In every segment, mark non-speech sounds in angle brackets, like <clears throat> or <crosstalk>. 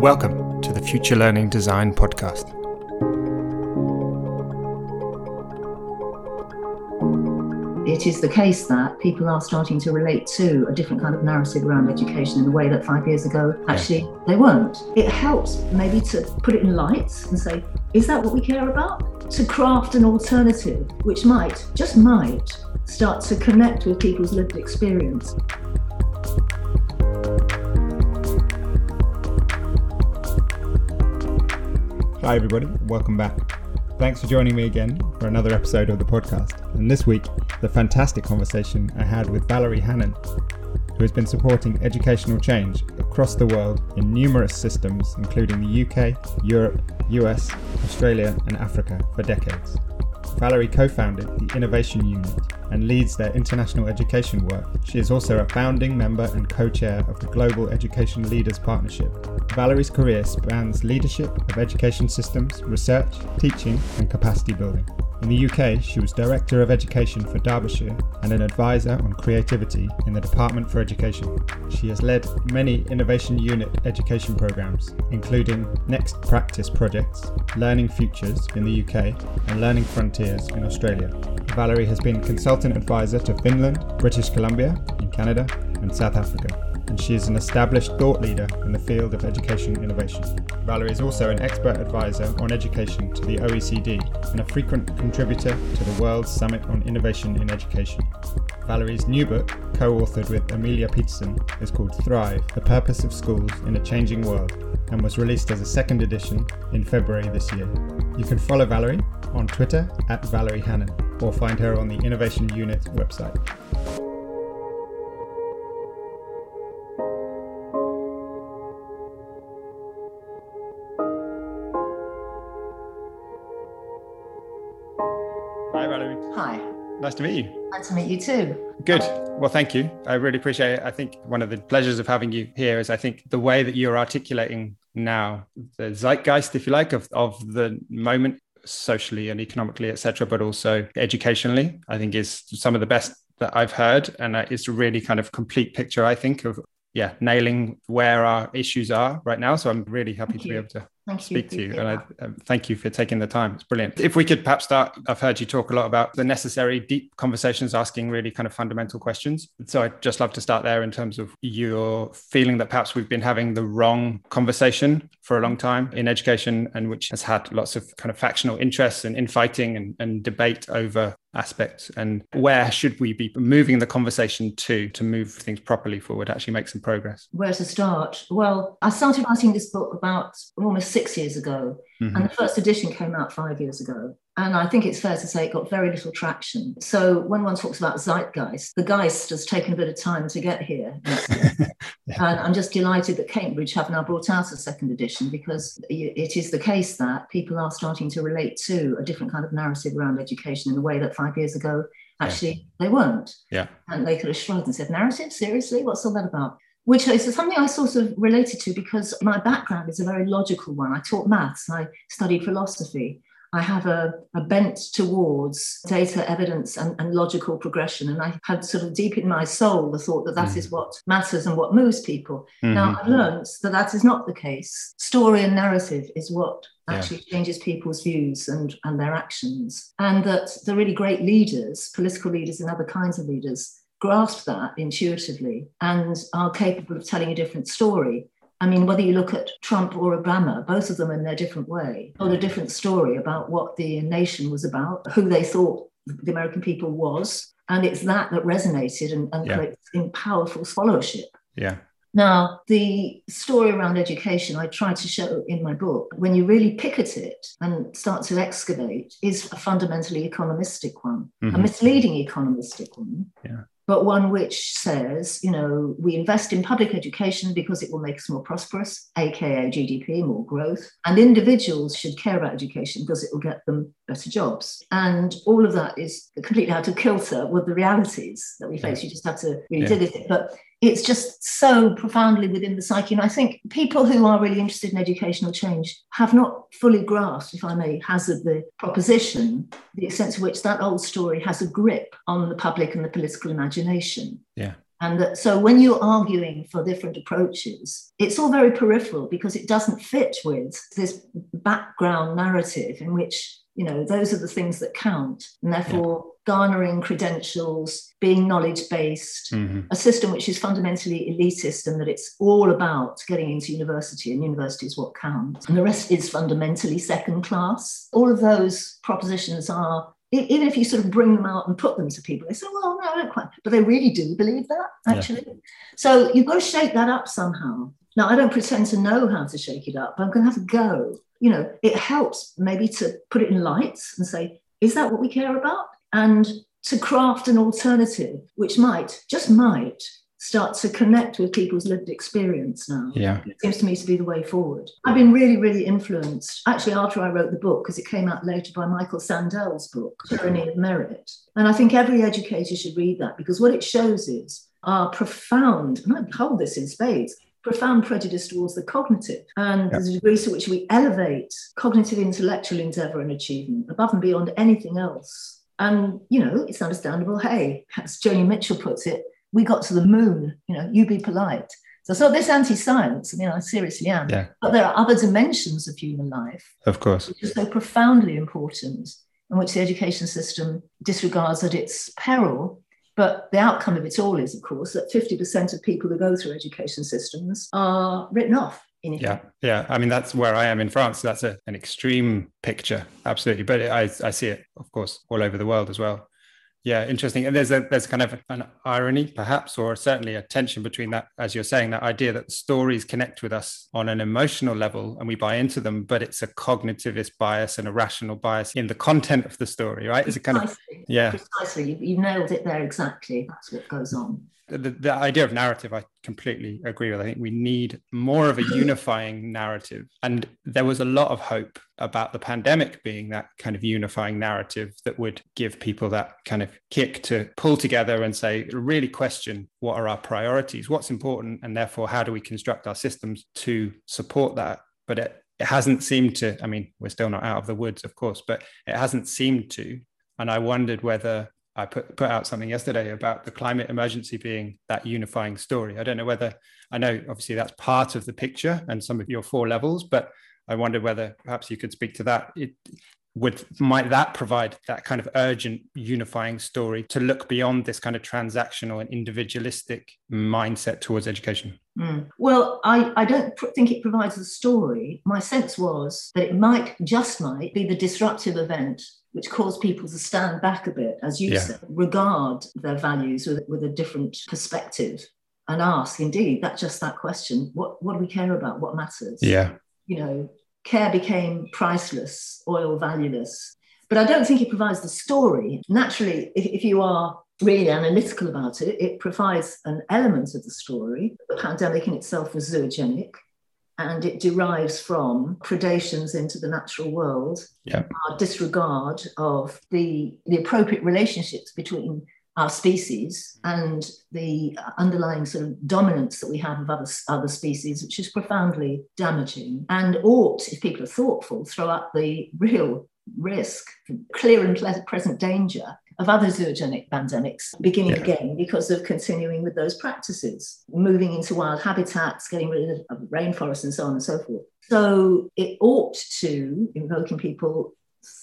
Welcome to the Future Learning Design Podcast. It is the case that people are starting to relate to a different kind of narrative around education in a way that five years ago actually they weren't. It helps maybe to put it in lights and say, is that what we care about? To craft an alternative which might, just might, start to connect with people's lived experience. Hi, everybody. Welcome back. Thanks for joining me again for another episode of the podcast. And this week, the fantastic conversation I had with Valerie Hannon, who has been supporting educational change across the world in numerous systems, including the UK, Europe, US, Australia, and Africa for decades. Valerie co founded the Innovation Unit and leads their international education work. She is also a founding member and co chair of the Global Education Leaders Partnership. Valerie's career spans leadership of education systems, research, teaching, and capacity building. In the UK, she was Director of Education for Derbyshire and an advisor on creativity in the Department for Education. She has led many Innovation Unit education programs, including Next Practice projects, Learning Futures in the UK, and Learning Frontiers in Australia. Valerie has been consultant advisor to Finland, British Columbia in Canada, and South Africa and she is an established thought leader in the field of education innovation. Valerie is also an expert advisor on education to the OECD and a frequent contributor to the World Summit on Innovation in Education. Valerie's new book, co authored with Amelia Peterson, is called Thrive The Purpose of Schools in a Changing World and was released as a second edition in February this year. You can follow Valerie on Twitter at Valerie Hannon or find her on the Innovation Unit website. Nice to meet you. Nice to meet you too. Good. Well, thank you. I really appreciate it. I think one of the pleasures of having you here is I think the way that you're articulating now the zeitgeist, if you like, of, of the moment socially and economically, etc., but also educationally, I think is some of the best that I've heard. And it's a really kind of complete picture, I think, of yeah, nailing where our issues are right now. So I'm really happy thank to you. be able to Thank speak you. to you. And I um, thank you for taking the time. It's brilliant. If we could perhaps start, I've heard you talk a lot about the necessary deep conversations, asking really kind of fundamental questions. So I'd just love to start there in terms of your feeling that perhaps we've been having the wrong conversation for a long time in education and which has had lots of kind of factional interests and infighting and, and debate over aspects and where should we be moving the conversation to to move things properly forward actually make some progress? Where to start? Well i started writing this book about almost six years ago mm-hmm. and the first edition came out five years ago and I think it's fair to say it got very little traction. So when one talks about zeitgeist, the geist has taken a bit of time to get here. <laughs> yeah. And I'm just delighted that Cambridge have now brought out a second edition because it is the case that people are starting to relate to a different kind of narrative around education in a way that five years ago actually yeah. they weren't. Yeah. And they could have shrugged and said, narrative? Seriously? What's all that about? Which is something I sort of related to because my background is a very logical one. I taught maths, I studied philosophy, I have a, a bent towards data evidence and, and, logical progression. And I had sort of deep in my soul the thought that that mm. is what matters and what moves people. Mm-hmm. Now I've learned that that is not the case. Story and narrative is what actually yeah. changes people's views and, and their actions. And that the really great leaders, political leaders and other kinds of leaders, grasp that intuitively and are capable of telling a different story I mean, whether you look at Trump or Obama, both of them in their different way told a different story about what the nation was about, who they thought the American people was. And it's that that resonated and, and yeah. in powerful followership. Yeah. Now, the story around education I try to show in my book, when you really pick at it and start to excavate, is a fundamentally economistic one, mm-hmm. a misleading economistic one. Yeah but one which says, you know, we invest in public education because it will make us more prosperous, aka GDP, more growth. And individuals should care about education because it will get them better jobs. And all of that is completely out of kilter with the realities that we face. You just have to really yeah. it. But it's just so profoundly within the psyche. And I think people who are really interested in educational change have not fully grasped, if I may hazard the proposition, the extent to which that old story has a grip on the public and the political imagination. Yeah. And that, so when you're arguing for different approaches, it's all very peripheral because it doesn't fit with this background narrative in which you know those are the things that count and therefore yeah. Garnering credentials being knowledge based mm-hmm. a system which is fundamentally elitist and that it's all about getting into university and university is what counts and the rest is fundamentally second class all of those propositions are even if you sort of bring them out and put them to people, they say, well, no, I don't quite, but they really do believe that, actually. Yeah. So you've got to shake that up somehow. Now, I don't pretend to know how to shake it up, but I'm going to have a go you know, it helps maybe to put it in lights and say, is that what we care about? And to craft an alternative, which might, just might, start to connect with people's lived experience now. Yeah. It seems to me to be the way forward. I've been really, really influenced, actually, after I wrote the book, because it came out later by Michael Sandel's book, Tyranny of Merit. And I think every educator should read that because what it shows is our profound, and I hold this in spades, profound prejudice towards the cognitive and the degree to which we elevate cognitive intellectual endeavor and achievement above and beyond anything else. And, you know, it's understandable. Hey, as Joni Mitchell puts it, we got to the moon, you know, you be polite. So, so this anti-science, I mean, I seriously am. Yeah. But there are other dimensions of human life. Of course. Which are so profoundly important and which the education system disregards at its peril but the outcome of it all is, of course, that 50% of people who go through education systems are written off. Yeah, yeah. I mean, that's where I am in France. That's a, an extreme picture, absolutely. But I, I see it, of course, all over the world as well. Yeah interesting. And there's a there's kind of an irony perhaps or certainly a tension between that as you're saying that idea that stories connect with us on an emotional level and we buy into them but it's a cognitivist bias and a rational bias in the content of the story right? It's a kind of yeah. Precisely. You, you nailed it there exactly. That's what goes on the, the idea of narrative i completely agree with. I think we need more of a <clears throat> unifying narrative. And there was a lot of hope about the pandemic being that kind of unifying narrative that would give people that kind of kick to pull together and say really question what are our priorities what's important and therefore how do we construct our systems to support that. But it, it hasn't seemed to i mean we're still not out of the woods of course but it hasn't seemed to. And i wondered whether I put put out something yesterday about the climate emergency being that unifying story. I don't know whether I know obviously that's part of the picture and some of your four levels, but I wonder whether perhaps you could speak to that. It, would might that provide that kind of urgent unifying story to look beyond this kind of transactional and individualistic mindset towards education? Mm. Well, I, I don't pr- think it provides a story. My sense was that it might, just might, be the disruptive event which caused people to stand back a bit, as you yeah. said, regard their values with, with a different perspective and ask, indeed, that just that question, what, what do we care about? What matters? Yeah. You know, care became priceless, oil valueless. But I don't think it provides the story. Naturally, if, if you are really analytical about it, it provides an element of the story. The pandemic in itself was zoogenic and it derives from predations into the natural world, yeah. our disregard of the, the appropriate relationships between our species and the underlying sort of dominance that we have of other, other species, which is profoundly damaging and ought, if people are thoughtful, throw up the real risk, clear and present danger of other zoogenic pandemics beginning yeah. again because of continuing with those practices, moving into wild habitats, getting rid of rainforests, and so on and so forth. So it ought to invoke in people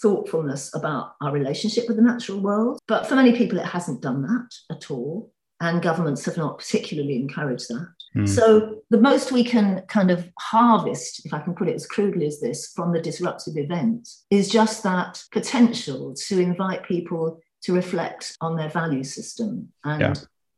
thoughtfulness about our relationship with the natural world. But for many people, it hasn't done that at all. And governments have not particularly encouraged that. Mm. So, the most we can kind of harvest, if I can put it as crudely as this, from the disruptive event is just that potential to invite people to reflect on their value system and yeah.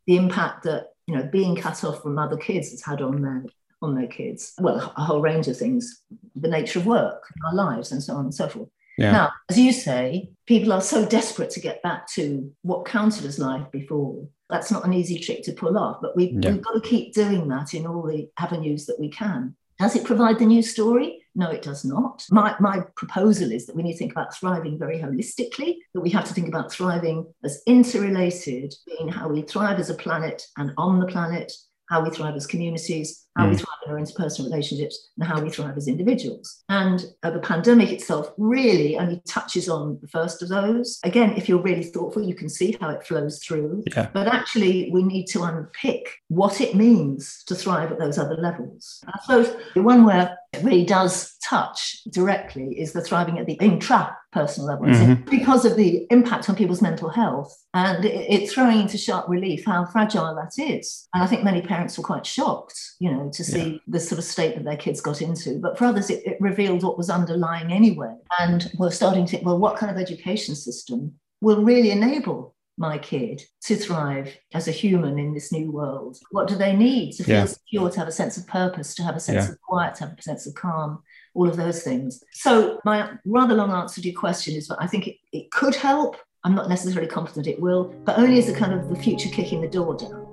the impact that you know being cut off from other kids has had on their on their kids. Well, a whole range of things, the nature of work, our lives, and so on and so forth. Yeah. Now, as you say, people are so desperate to get back to what counted as life before. That's not an easy trick to pull off, but we, yeah. we've got to keep doing that in all the avenues that we can. Does it provide the new story? No, it does not. My, my proposal is that we need to think about thriving very holistically, that we have to think about thriving as interrelated in how we thrive as a planet and on the planet, how we thrive as communities, how mm. we thrive in our interpersonal relationships, and how we thrive as individuals. And uh, the pandemic itself really only touches on the first of those. Again, if you're really thoughtful, you can see how it flows through. Yeah. But actually, we need to unpick what it means to thrive at those other levels. I suppose the one where really does touch directly is the thriving at the intra personal level mm-hmm. because of the impact on people's mental health and it's throwing into sharp relief how fragile that is and i think many parents were quite shocked you know to see yeah. the sort of state that their kids got into but for others it, it revealed what was underlying anyway and we're starting to think well what kind of education system will really enable my kid to thrive as a human in this new world? What do they need to feel yeah. secure, to have a sense of purpose, to have a sense yeah. of quiet, to have a sense of calm? all of those things. So, my rather long answer to your question is that I think it, it could help. I'm not necessarily confident it will, but only as a kind of the future kicking the door down.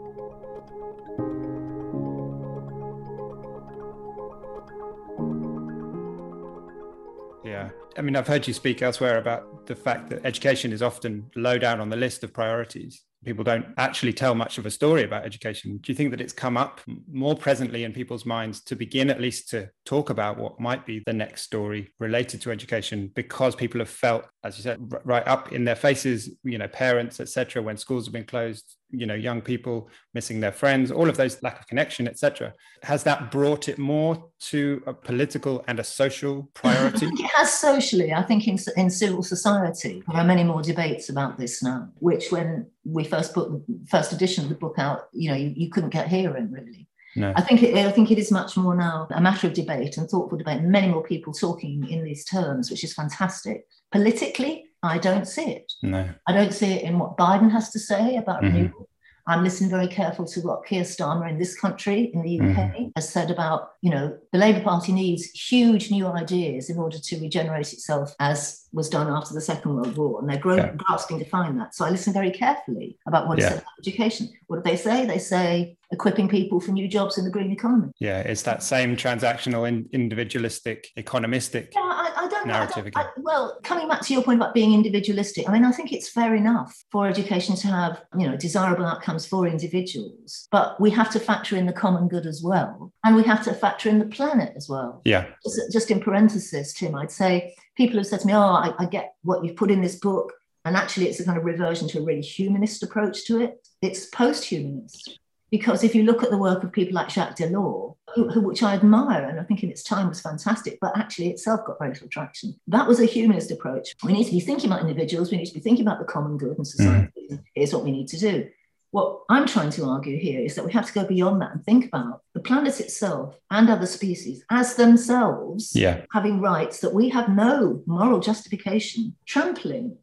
I mean, I've heard you speak elsewhere about the fact that education is often low down on the list of priorities people don't actually tell much of a story about education. Do you think that it's come up more presently in people's minds to begin at least to talk about what might be the next story related to education because people have felt, as you said, right up in their faces, you know, parents, etc., when schools have been closed, you know young people missing their friends all of those lack of connection etc has that brought it more to a political and a social priority <laughs> it has socially i think in, in civil society there are many more debates about this now which when we first put first edition of the book out you know you, you couldn't get hearing really no. I think it, I think it is much more now a matter of debate and thoughtful debate, and many more people talking in these terms, which is fantastic. Politically, I don't see it. No. I don't see it in what Biden has to say about mm-hmm. renewable. I'm listening very careful to what Keir Starmer in this country, in the UK, mm-hmm. has said about, you know, the Labour Party needs huge new ideas in order to regenerate itself as was done after the Second World War. And they're growing, yeah. grasping to find that. So I listen very carefully about what yeah. he said about education. What do they say? They say equipping people for new jobs in the green economy. Yeah, it's that same transactional, in, individualistic, economistic. Yeah, Narrative again. I, well, coming back to your point about being individualistic, I mean, I think it's fair enough for education to have, you know, desirable outcomes for individuals, but we have to factor in the common good as well, and we have to factor in the planet as well. Yeah. Just, just in parenthesis, Tim, I'd say people have said to me, "Oh, I, I get what you've put in this book." And actually, it's a kind of reversion to a really humanist approach to it. It's post humanist. Because if you look at the work of people like Jacques Delors, who, who, which I admire and I think in its time was fantastic, but actually itself got very little traction. That was a humanist approach. We need to be thinking about individuals, we need to be thinking about the common good and society. Mm. Here's what we need to do. What I'm trying to argue here is that we have to go beyond that and think about the planet itself and other species as themselves yeah. having rights that we have no moral justification trampling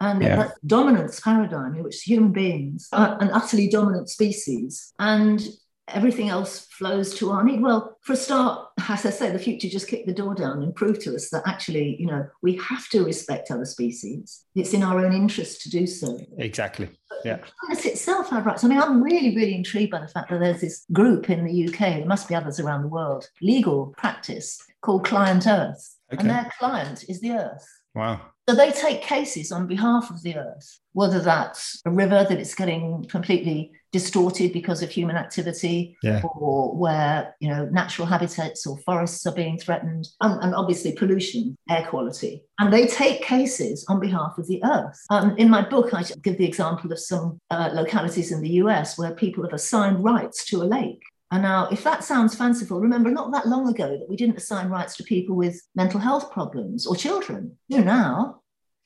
and yeah. that dominance paradigm in which human beings are an utterly dominant species and everything else flows to our need. Well, for a start, as I say, the future just kicked the door down and proved to us that actually, you know, we have to respect other species. It's in our own interest to do so. Exactly. Yeah. Planet itself had rights. I mean, I'm really, really intrigued by the fact that there's this group in the UK, there must be others around the world, legal practice called Client Earth. Okay. And their client is the Earth. Wow. So they take cases on behalf of the earth, whether that's a river that it's getting completely distorted because of human activity, yeah. or where you know natural habitats or forests are being threatened, and, and, obviously pollution, air quality. And they take cases on behalf of the earth. Um, in my book, I give the example of some uh, localities in the US where people have assigned rights to a lake. And now, if that sounds fanciful, remember not that long ago that we didn't assign rights to people with mental health problems or children. Do now.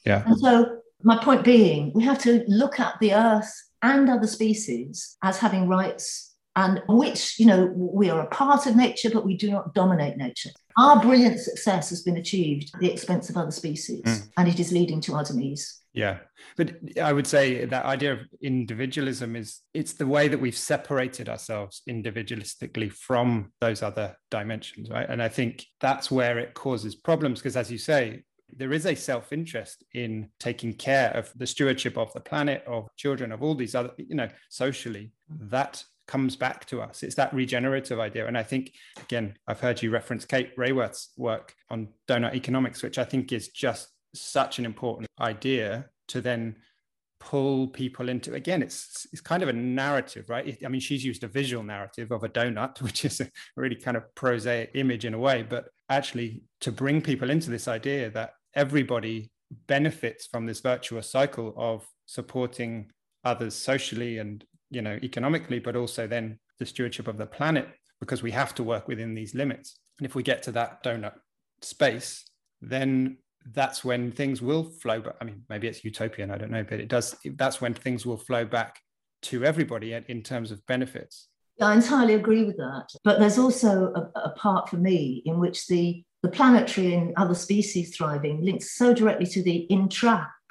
Yeah. And so, my point being, we have to look at the earth and other species as having rights and which, you know, we are a part of nature, but we do not dominate nature. Our brilliant success has been achieved at the expense of other species, mm. and it is leading to our demise. Yeah. But I would say that idea of individualism is it's the way that we've separated ourselves individualistically from those other dimensions, right? And I think that's where it causes problems because, as you say, there is a self interest in taking care of the stewardship of the planet, of children, of all these other, you know, socially. That comes back to us. It's that regenerative idea. And I think, again, I've heard you reference Kate Raworth's work on donut economics, which I think is just such an important idea to then pull people into again it's it's kind of a narrative right i mean she's used a visual narrative of a donut <laughs> which is a really kind of prosaic image in a way but actually to bring people into this idea that everybody benefits from this virtuous cycle of supporting others socially and you know economically but also then the stewardship of the planet because we have to work within these limits. And if we get to that donut space then that's when things will flow but i mean maybe it's utopian i don't know but it does that's when things will flow back to everybody in terms of benefits. I entirely agree with that. But there's also a, a part for me in which the the planetary and other species thriving links so directly to the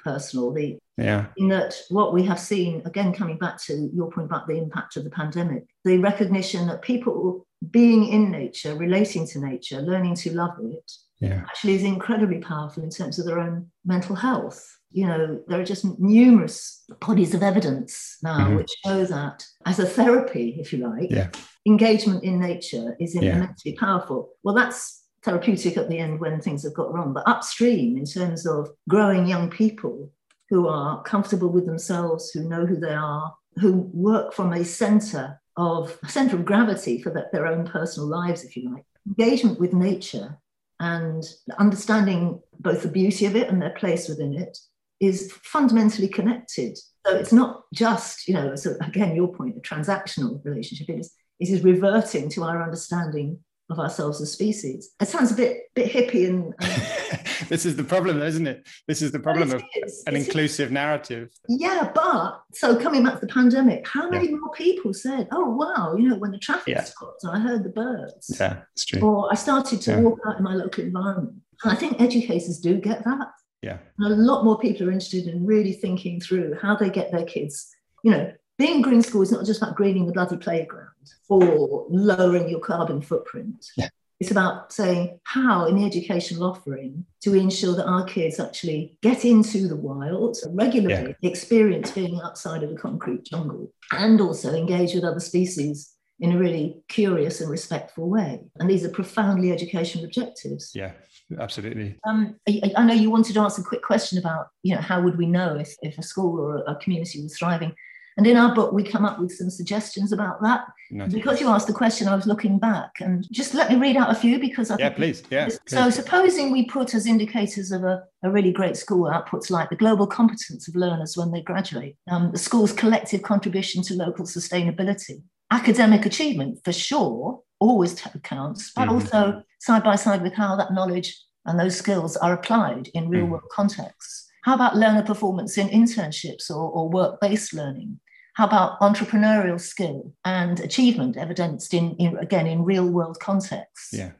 intrapersonal the yeah in that what we have seen again coming back to your point about the impact of the pandemic the recognition that people being in nature relating to nature learning to love it yeah. actually is incredibly powerful in terms of their own mental health. You know, there are just numerous bodies of evidence now mm-hmm. which show that as a therapy, if you like, yeah. engagement in nature is immensely yeah. powerful. Well, that's therapeutic at the end when things have got wrong, but upstream in terms of growing young people who are comfortable with themselves, who know who they are, who work from a center of a center of gravity for the, their own personal lives, if you like. Engagement with nature and understanding both the beauty of it and their place within it is fundamentally connected. So it's not just, you know, so again, your point, a transactional relationship. It is, it is reverting to our understanding of ourselves as species. It sounds a bit bit hippie and. <laughs> this is the problem, isn't it? This is the problem of is. an inclusive narrative. Yeah, but so coming back to the pandemic, how many yeah. more people said, "Oh wow, you know, when the traffic yeah. stopped, I heard the birds." Yeah, it's true. Or I started to yeah. walk out in my local environment. And I think educators do get that. Yeah. And a lot more people are interested in really thinking through how they get their kids, you know, being green school is not just about greening the bloody playground or lowering your carbon footprint. Yeah. It's about saying how, in the educational offering, do we ensure that our kids actually get into the wild regularly, yeah. experience being outside of the concrete jungle, and also engage with other species in a really curious and respectful way. And these are profoundly educational objectives. Yeah, absolutely. Um, I, I, know you wanted to ask a quick question about, you know, how would we know if, if a school or a community was thriving? And in our book, we come up with some suggestions about that. Nice. Because you asked the question, I was looking back and just let me read out a few because I yeah, please, yeah. So, supposing we put as indicators of a, a really great school outputs like the global competence of learners when they graduate, um, the school's collective contribution to local sustainability, academic achievement for sure always counts, but mm-hmm. also side by side with how that knowledge and those skills are applied in real mm. world contexts. How about learner performance in internships or, or work based learning? How about entrepreneurial skill and achievement evidenced in, in again in real world contexts? Yeah.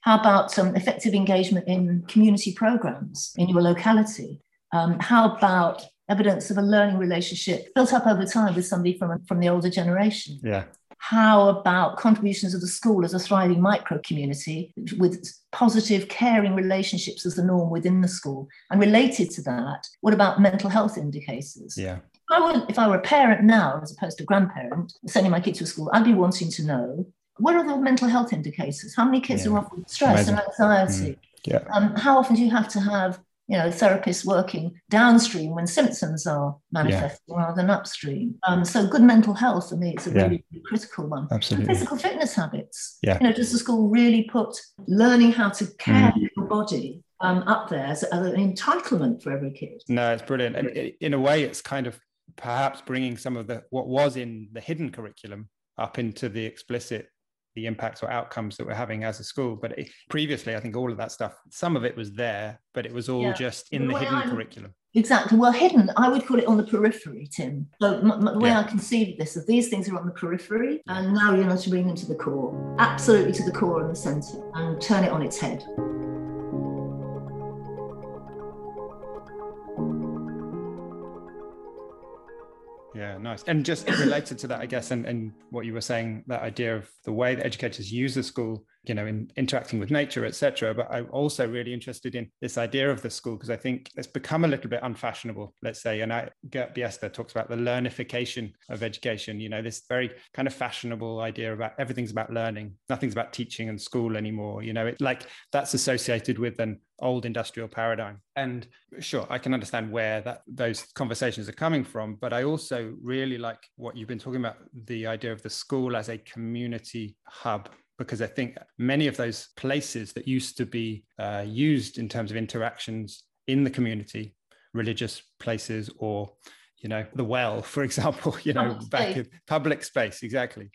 How about some um, effective engagement in community programs in your locality? Um, how about evidence of a learning relationship built up over time with somebody from, from the older generation? Yeah. How about contributions of the school as a thriving micro community with positive, caring relationships as the norm within the school? And related to that, what about mental health indicators? Yeah. I would, if I were a parent now, as opposed to a grandparent, sending my kids to school, I'd be wanting to know what are the mental health indicators? How many kids yeah. are off with stress Amazing. and anxiety? Mm. Yeah. Um, how often do you have to have you know therapists working downstream when symptoms are manifesting yeah. rather than upstream? Um, so good mental health for me is a yeah. really, really, critical one. Absolutely. And physical fitness habits. Yeah. You know, does the school really put learning how to care mm. for your body um, up there as, as, an entitlement for every kid? No, it's brilliant. And in a way, it's kind of perhaps bringing some of the what was in the hidden curriculum up into the explicit the impacts or outcomes that we're having as a school. But it, previously i think all of that stuff some of it was there but it was all yeah. just in the, the hidden I'm, curriculum. Exactly. Well hidden i would call it on the periphery tim. So the way yeah. i conceive this is these things are on the periphery and now you're going to bring them to the core. Absolutely to the core and the center and turn it on its head Nice. And just related to that, I guess, and, and what you were saying, that idea of the way that educators use the school you know, in interacting with nature, etc. But I'm also really interested in this idea of the school because I think it's become a little bit unfashionable, let's say. And I, Gert Biesta talks about the learnification of education, you know, this very kind of fashionable idea about everything's about learning, nothing's about teaching and school anymore. You know, it like that's associated with an old industrial paradigm. And sure, I can understand where that those conversations are coming from, but I also really like what you've been talking about the idea of the school as a community hub because I think many of those places that used to be uh, used in terms of interactions in the community, religious places or you know the well <laughs> for example you know public back in public space exactly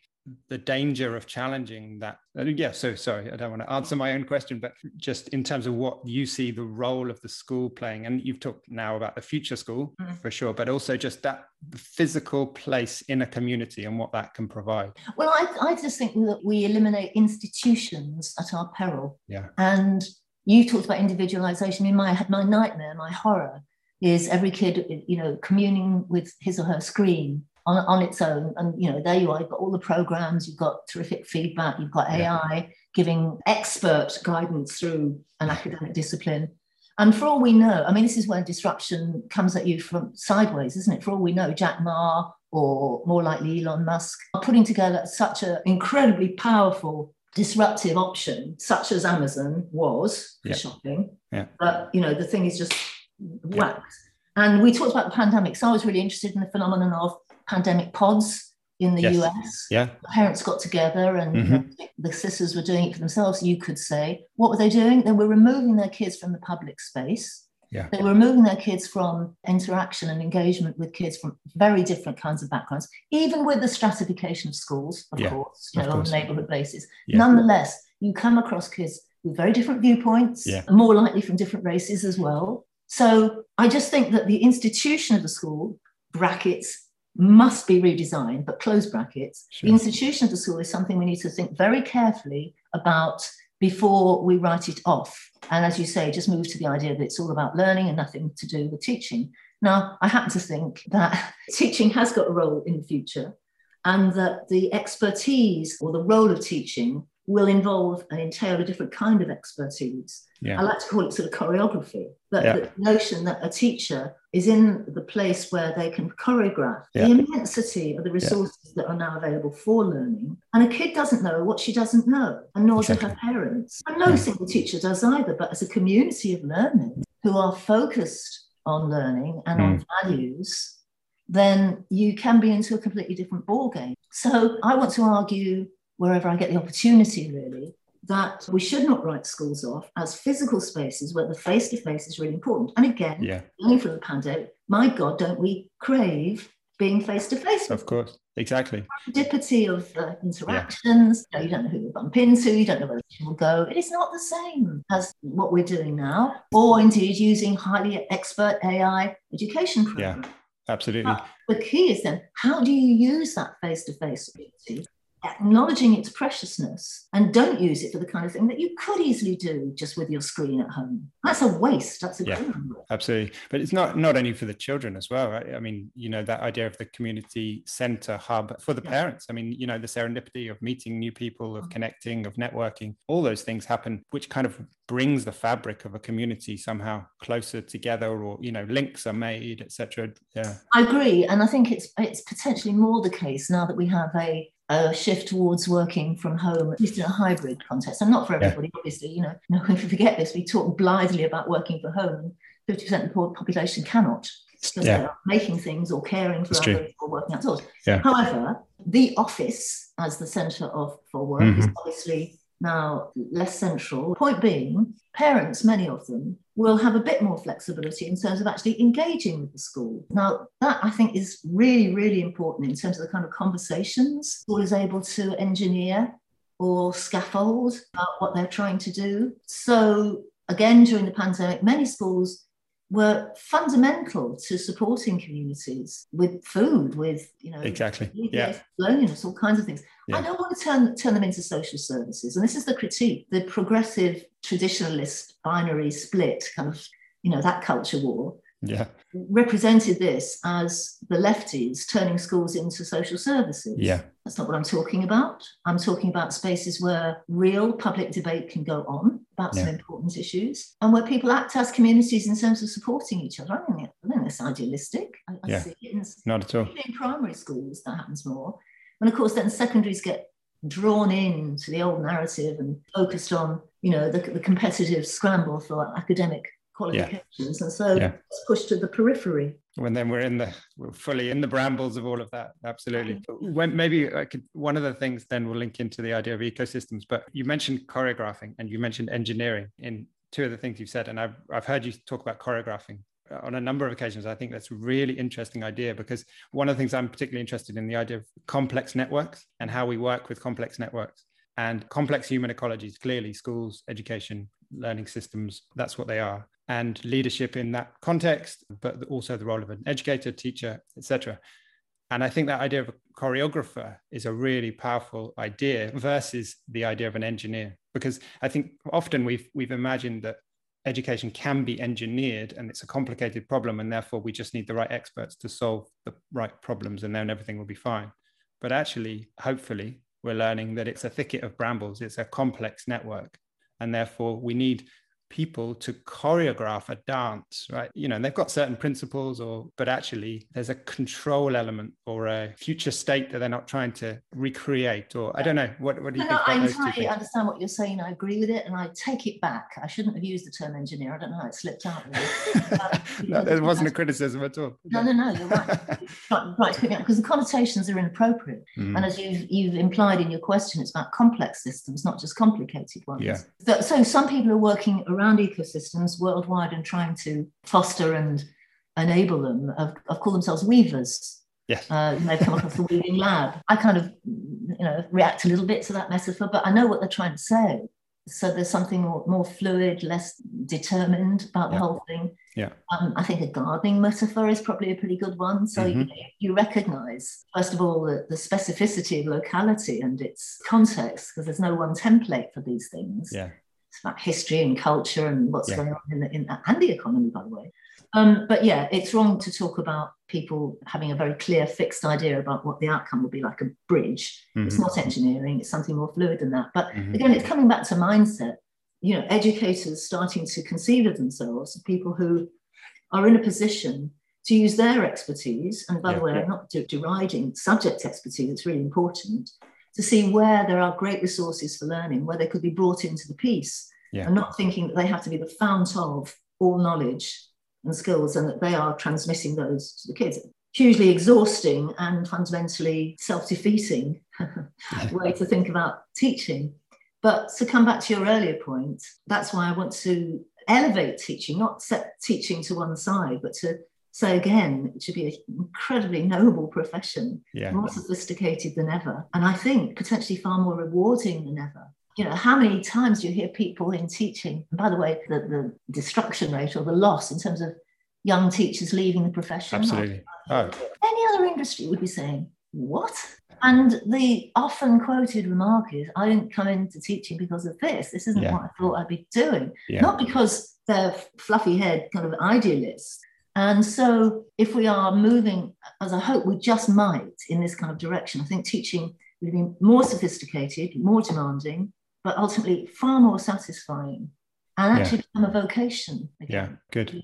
the danger of challenging that uh, yeah so sorry i don't want to answer my own question but just in terms of what you see the role of the school playing and you've talked now about the future school mm. for sure but also just that physical place in a community and what that can provide. Well i, I just think that we eliminate institutions at our peril. Yeah. And you talked about individualization. In my my nightmare my horror is every kid you know communing with his or her screen on, on its own. And you know, there you are, you've got all the programs, you've got terrific feedback, you've got AI yeah. giving expert guidance through an academic discipline. And for all we know, I mean, this is where disruption comes at you from sideways, isn't it? For all we know, Jack Ma or more likely Elon Musk are putting together such an incredibly powerful disruptive option, such as Amazon was for yeah. shopping. Yeah. But you know, the thing is just whacked. And we talked about the pandemic. So I was really interested in the phenomenon of pandemic pods in the yes. US. Yeah. parents got together and mm-hmm. the sisters were doing it for themselves, you could say. What were they doing? They were removing their kids from the public space. Yeah. They were removing their kids from interaction and engagement with kids from very different kinds of backgrounds, even with the stratification of schools, of yeah, course, you know, course. on a neighborhood basis. Yeah. Nonetheless, you come across kids with very different viewpoints, more likely from different races as well. So I just think that the institution of the school, brackets, must be redesigned, but close brackets. Sure. The institution of the school is something we need to think very carefully about before we write it off. And as you say, just move to the idea that it's all about learning and nothing to do with teaching. Now, I happen to think that <laughs> teaching has got a role in the future and that the expertise or the role of teaching will involve and entail a different kind of expertise. Yeah. I like to call it sort of choreography. But yeah. the notion that a teacher is in the place where they can choreograph yeah. the immensity of the resources that are now available for learning. And a kid doesn't know what she doesn't know, and nor exactly. do her parents. And no single teacher does either, but as a community of learning who are focused on learning and mm. on values, then you can be into a completely different ballgame. So I want to argue wherever I get the opportunity, really, that we should not write schools off as physical spaces where the face to face is really important. And again, yeah. only from the pandemic, my God, don't we crave being face to face? Of course, exactly. The serendipity of uh, interactions. Yeah. You, know, you don't know who you bump into, you don't know where you will go. It is not the same as what we're doing now, or indeed using highly expert AI education programs. Yeah. Absolutely. But the key is then how do you use that face to face acknowledging its preciousness and don't use it for the kind of thing that you could easily do just with your screen at home. That's a waste. That's a yeah, absolutely. But it's not not only for the children as well, right? I mean, you know, that idea of the community center hub for the yeah. parents. I mean, you know, the serendipity of meeting new people, of mm-hmm. connecting, of networking, all those things happen, which kind of brings the fabric of a community somehow closer together or you know links are made etc yeah i agree and i think it's it's potentially more the case now that we have a a shift towards working from home, at least in a hybrid context. And not for everybody, yeah. obviously. You know, no, <laughs> if we forget this, we talk blithely about working from home. 50% of the population cannot because yeah. they're making things or caring for That's others true. or working outdoors. Yeah. However, the office as the centre of for work mm-hmm. is obviously now less central. Point being, parents, many of them, will have a bit more flexibility in terms of actually engaging with the school. Now, that I think is really, really important in terms of the kind of conversations school is able to engineer or scaffold about what they're trying to do. So, again, during the pandemic, many schools were fundamental to supporting communities with food, with you know exactly yeah loneliness, all kinds of things. Yeah. I don't want to turn turn them into social services, and this is the critique: the progressive traditionalist binary split, kind of you know that culture war. Yeah, represented this as the lefties turning schools into social services. Yeah, That's not what I'm talking about. I'm talking about spaces where real public debate can go on about yeah. some important issues and where people act as communities in terms of supporting each other. I think, I think that's idealistic. I, yeah. I see it in, not at all. In primary schools, that happens more. And of course, then secondaries get drawn in to the old narrative and focused on, you know, the, the competitive scramble for academic qualifications. Yeah. And so yeah. it's pushed to the periphery. When then we're in the we're fully in the brambles of all of that. Absolutely. When maybe I could one of the things then we'll link into the idea of ecosystems, but you mentioned choreographing and you mentioned engineering in two of the things you've said. And I've I've heard you talk about choreographing uh, on a number of occasions. I think that's a really interesting idea because one of the things I'm particularly interested in the idea of complex networks and how we work with complex networks and complex human ecologies. Clearly, schools, education, learning systems, that's what they are. And leadership in that context, but also the role of an educator, teacher, etc. And I think that idea of a choreographer is a really powerful idea versus the idea of an engineer, because I think often we've we've imagined that education can be engineered and it's a complicated problem and therefore we just need the right experts to solve the right problems and then everything will be fine but actually hopefully we're learning that it's a thicket of brambles it's a complex network and therefore we need people to choreograph a dance right? You know they've got certain principles or but actually there's a control element or a future state that they're not trying to recreate or i don't know what, what do you no, think i entirely understand what you're saying. I agree with it and i take it back. I shouldn't have used the term engineer. I don't know how it slipped out <laughs> no there wasn't a criticism at all. No no no you're right. <laughs> Right, right because the connotations are inappropriate. Mm. and as you've you've implied in your question it's about complex systems not just complicated ones. Yeah. so, so some people are working around around ecosystems worldwide and trying to foster and enable them have, have called themselves weavers. Yes. Uh, have come across the weaving lab. I kind of, you know, react a little bit to that metaphor, but I know what they're trying to say. So there's something more, more fluid, less determined about the whole thing. Yeah. Um, I think a gardening metaphor is probably a pretty good one. So mm-hmm. you, you, recognize, first of all, the, the, specificity of locality and its context, because there's no one template for these things. Yeah it's about history and culture and what's yeah. going on in the, in and the economy, by the way. Um, but yeah, it's wrong to talk about people having a very clear, fixed idea about what the outcome will be like a bridge. Mm-hmm. It's not engineering; it's something more fluid than that. But mm-hmm. again, it's coming back to mindset. You know, educators starting to conceive of themselves as people who are in a position to use their expertise. And by yeah, the way. I'm not deriding subject expertise; it's really important to see where there are great resources for learning, where they could be brought into the piece, yeah. and not thinking that they have to be the fount of all knowledge and skills and that they are transmitting those to the kids. Hugely exhausting and fundamentally self defeating <laughs> way to think about teaching. But to come back to your earlier point, that's why I want to elevate teaching, not set teaching to one side, but to so again, it should be an incredibly noble profession, yeah. more sophisticated than ever, and I think potentially far more rewarding than ever. You know, how many times do you hear people in teaching? And by the way, the, the destruction rate or the loss in terms of young teachers leaving the profession. Absolutely. Uh, oh. Any other industry would be saying, what? And the often quoted remark is, I didn't come into teaching because of this. This isn't yeah. what I thought I'd be doing. Yeah. Not because they're fluffy head kind of idealists, and so, if we are moving, as I hope we just might, in this kind of direction, I think teaching would be more sophisticated, more demanding, but ultimately far more satisfying and actually yeah. become a vocation. Again. Yeah, good.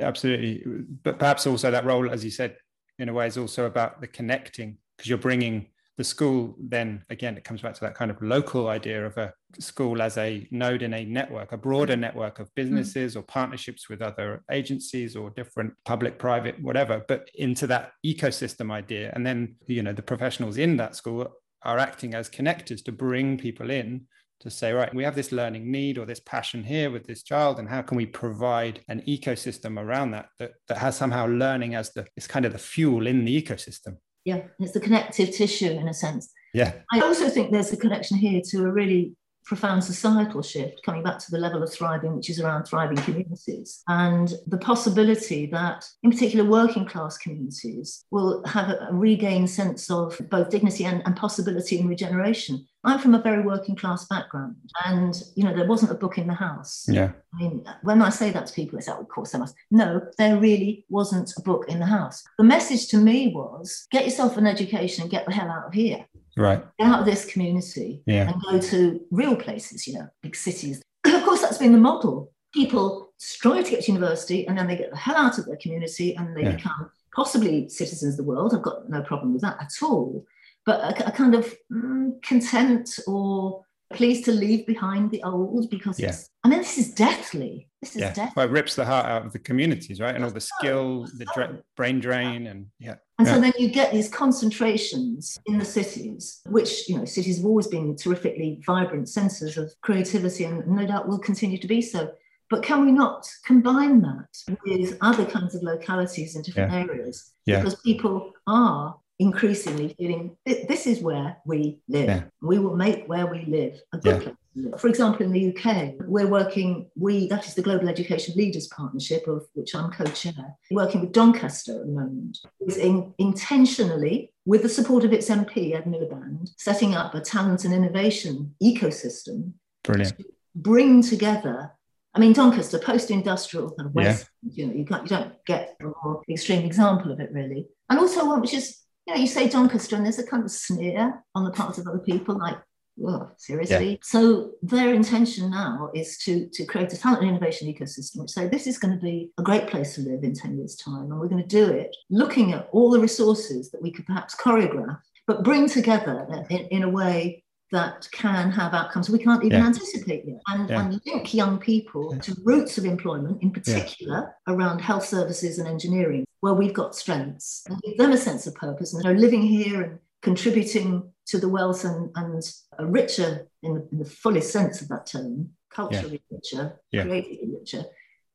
Absolutely. But perhaps also that role, as you said, in a way, is also about the connecting because you're bringing the school then again it comes back to that kind of local idea of a school as a node in a network a broader network of businesses mm. or partnerships with other agencies or different public private whatever but into that ecosystem idea and then you know the professionals in that school are acting as connectors to bring people in to say right we have this learning need or this passion here with this child and how can we provide an ecosystem around that that, that has somehow learning as the it's kind of the fuel in the ecosystem yeah, it's the connective tissue in a sense. Yeah. I also think there's a connection here to a really profound societal shift coming back to the level of thriving, which is around thriving communities, and the possibility that, in particular, working class communities will have a, a regained sense of both dignity and, and possibility and regeneration. I'm from a very working class background, and you know there wasn't a book in the house. Yeah. I mean, when I say that to people, it's like, oh, of course there must. No, there really wasn't a book in the house. The message to me was get yourself an education and get the hell out of here. Right. Get out of this community Yeah. and go to real places, you know, big cities. <clears throat> of course, that's been the model. People strive to get to university and then they get the hell out of their community and they Yeah. become possibly citizens of the world. I've got no problem with that at all. But a, a kind of mm, content or pleased to leave behind the old because Yeah. it's, I mean, this is deathly. This is Yeah. deathly. Well, it rips the heart out of the communities, right? And all the skill, the dra- brain drain, and yeah. And Yeah. so then you get these concentrations in the cities, which, you know, cities have always been terrifically vibrant centres of creativity and no doubt will continue to be so. But can we not combine that with other kinds of localities in different areas? Yeah. Because people are increasingly feeling "Th- this is where we live. Yeah. We will make where we live a good Yeah. place. For example, in the UK, we're working, we that is the Global Education Leaders Partnership, of which I'm co-chair, working with Doncaster at the moment, is in, intentionally, with the support of its MP, Ed Miliband, setting up a talent and innovation ecosystem Brilliant. bring together. I mean, Doncaster, post-industrial kind of West, Yeah. You know, you, can't, you don't get a more extreme example of it, really. And also one which is, you know, you say Doncaster, and there's a kind of sneer on the part of other people, like, oh, seriously. So their intention now is to to create a talent and innovation ecosystem, which say this is going to be a great place to live in ten years' time, and we're going to do it looking at all the resources that we could perhaps choreograph, but bring together in, in a way that can have outcomes we can't even Yeah. anticipate yet and, Yeah. and link young people Yeah. to routes of employment in particular around health services and engineering where we've got strengths and give them a sense of purpose and they're living here and contributing to the wealth and, and a richer in the, in the fullest sense of that term culturally richer creatively richer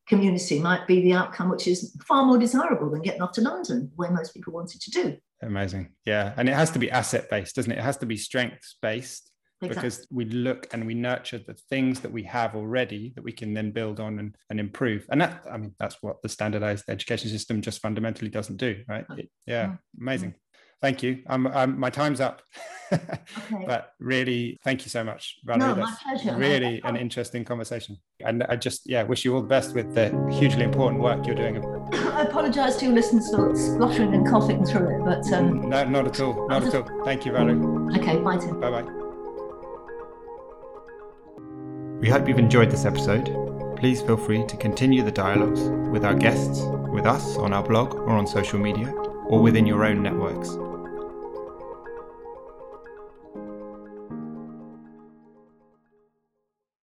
community might be the outcome which is far more desirable than getting off to london where most people wanted to do Amazing. Yeah. And it has to be asset based, doesn't it? It has to be strengths based Exactly. because we look and we nurture the things that we have already that we can then build on and, and improve. And that, I mean, that's what the standardized education system just fundamentally doesn't do, right? It- yeah. Yeah. Amazing. Thank you. I'm, I'm, my time's up. <laughs> Okay. but really, thank you so much, Valerie. No, my pleasure. Really an interesting conversation. And I just, yeah, wish you all the best with the hugely important work you're doing. I apologise to your listeners for spluttering and coughing through it, but um, No, not at all. Not at all. Thank you, Valerie. okay, bye, Tim. Bye bye. We hope you've enjoyed this episode. Please feel free to continue the dialogues with our guests, with us on our blog or on social media, or within your own networks.